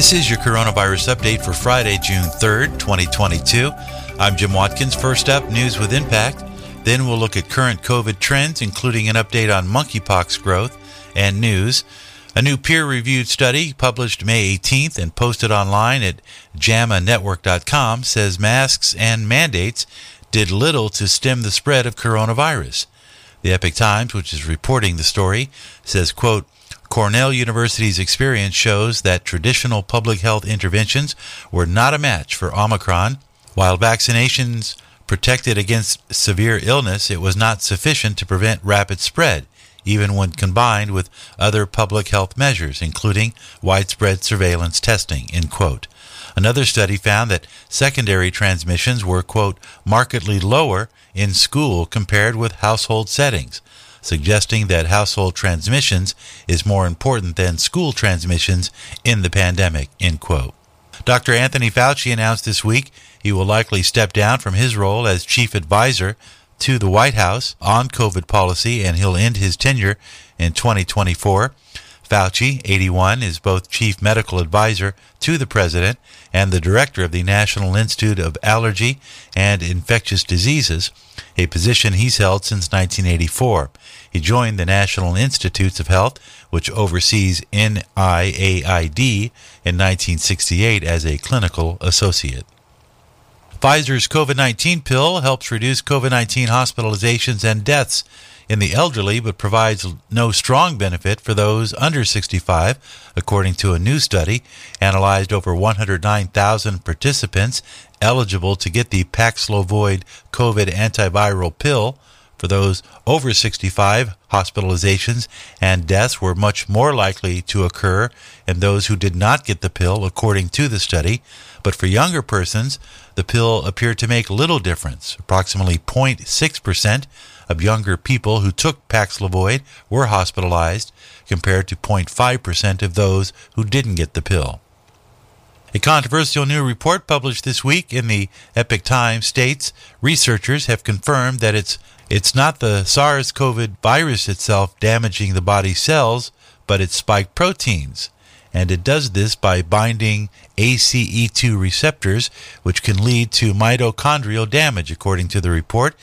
This is your coronavirus update for Friday, June 3rd, 2022. I'm Jim Watkins. First up, news with impact. Then we'll look at current COVID trends, including an update on monkeypox growth and news. A new peer reviewed study published May 18th and posted online at JAMANetwork.com says masks and mandates did little to stem the spread of coronavirus. The Epoch Times, which is reporting the story, says, quote, Cornell University's experience shows that traditional public health interventions were not a match for Omicron. While vaccinations protected against severe illness, it was not sufficient to prevent rapid spread, even when combined with other public health measures, including widespread surveillance testing. End quote. Another study found that secondary transmissions were, quote, markedly lower in school compared with household settings suggesting that household transmissions is more important than school transmissions in the pandemic, end quote. Dr. Anthony Fauci announced this week he will likely step down from his role as chief advisor to the White House on COVID policy and he'll end his tenure in 2024. Fauci, 81, is both chief medical advisor to the president and the director of the National Institute of Allergy and Infectious Diseases, a position he's held since 1984. He joined the National Institutes of Health, which oversees NIAID, in 1968 as a clinical associate. Pfizer's COVID 19 pill helps reduce COVID 19 hospitalizations and deaths in the elderly, but provides no strong benefit for those under 65, according to a new study analyzed over 109,000 participants eligible to get the Paxlovid COVID antiviral pill. For those over 65, hospitalizations and deaths were much more likely to occur in those who did not get the pill, according to the study. But for younger persons, the pill appeared to make little difference. Approximately 0.6% of younger people who took Paxlovid were hospitalized, compared to 0.5% of those who didn't get the pill. A controversial new report published this week in the Epoch Times states researchers have confirmed that it's it's not the SARS-CoV virus itself damaging the body's cells, but its spike proteins and it does this by binding ACE2 receptors, which can lead to mitochondrial damage, according to the report.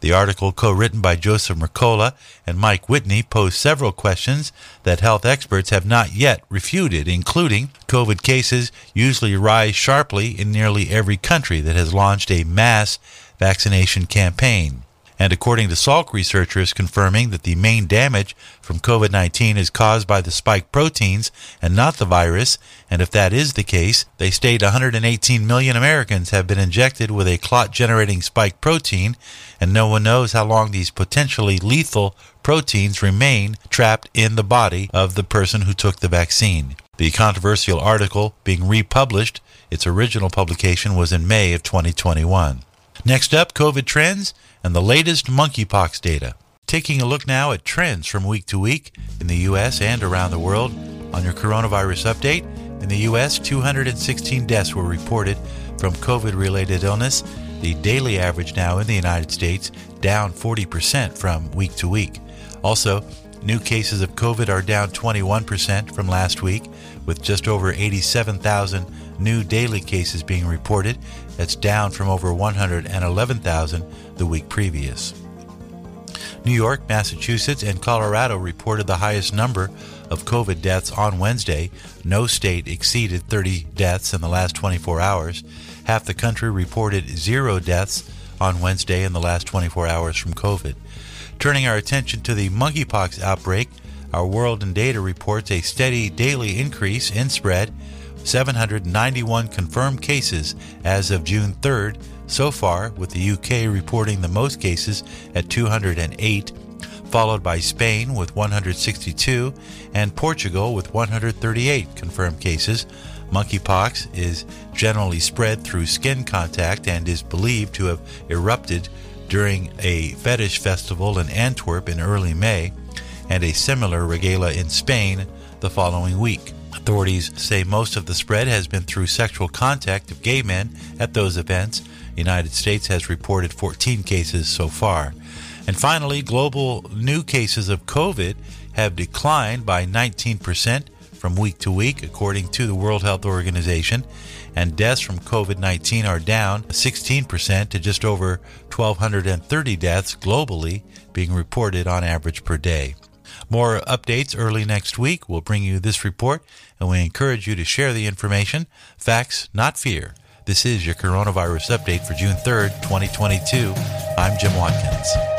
The article, co written by Joseph Mercola and Mike Whitney, posed several questions that health experts have not yet refuted, including COVID cases usually rise sharply in nearly every country that has launched a mass vaccination campaign and according to Salk researchers confirming that the main damage from COVID 19 is caused by the spike proteins and not the virus, and if that is the case, they state 118 million Americans have been injected with a clot generating spike protein, and no one knows how long these potentially lethal proteins remain trapped in the body of the person who took the vaccine. The controversial article being republished, its original publication was in May of 2021. Next up, COVID trends and the latest monkeypox data. Taking a look now at trends from week to week in the U.S. and around the world on your coronavirus update. In the U.S., 216 deaths were reported from COVID related illness. The daily average now in the United States down 40% from week to week. Also, new cases of COVID are down 21% from last week, with just over 87,000 new daily cases being reported. That's down from over 111,000 the week previous. New York, Massachusetts, and Colorado reported the highest number of COVID deaths on Wednesday. No state exceeded 30 deaths in the last 24 hours. Half the country reported zero deaths on Wednesday in the last 24 hours from COVID. Turning our attention to the monkeypox outbreak, our World in Data reports a steady daily increase in spread 791 confirmed cases as of June 3rd, so far, with the UK reporting the most cases at 208, followed by Spain with 162 and Portugal with 138 confirmed cases. Monkeypox is generally spread through skin contact and is believed to have erupted during a fetish festival in Antwerp in early May and a similar regala in Spain the following week. Authorities say most of the spread has been through sexual contact of gay men at those events. The United States has reported 14 cases so far. And finally, global new cases of COVID have declined by 19% from week to week, according to the World Health Organization, and deaths from COVID 19 are down 16% to just over 1,230 deaths globally being reported on average per day. More updates early next week. We'll bring you this report, and we encourage you to share the information. Facts, not fear. This is your coronavirus update for June 3rd, 2022. I'm Jim Watkins.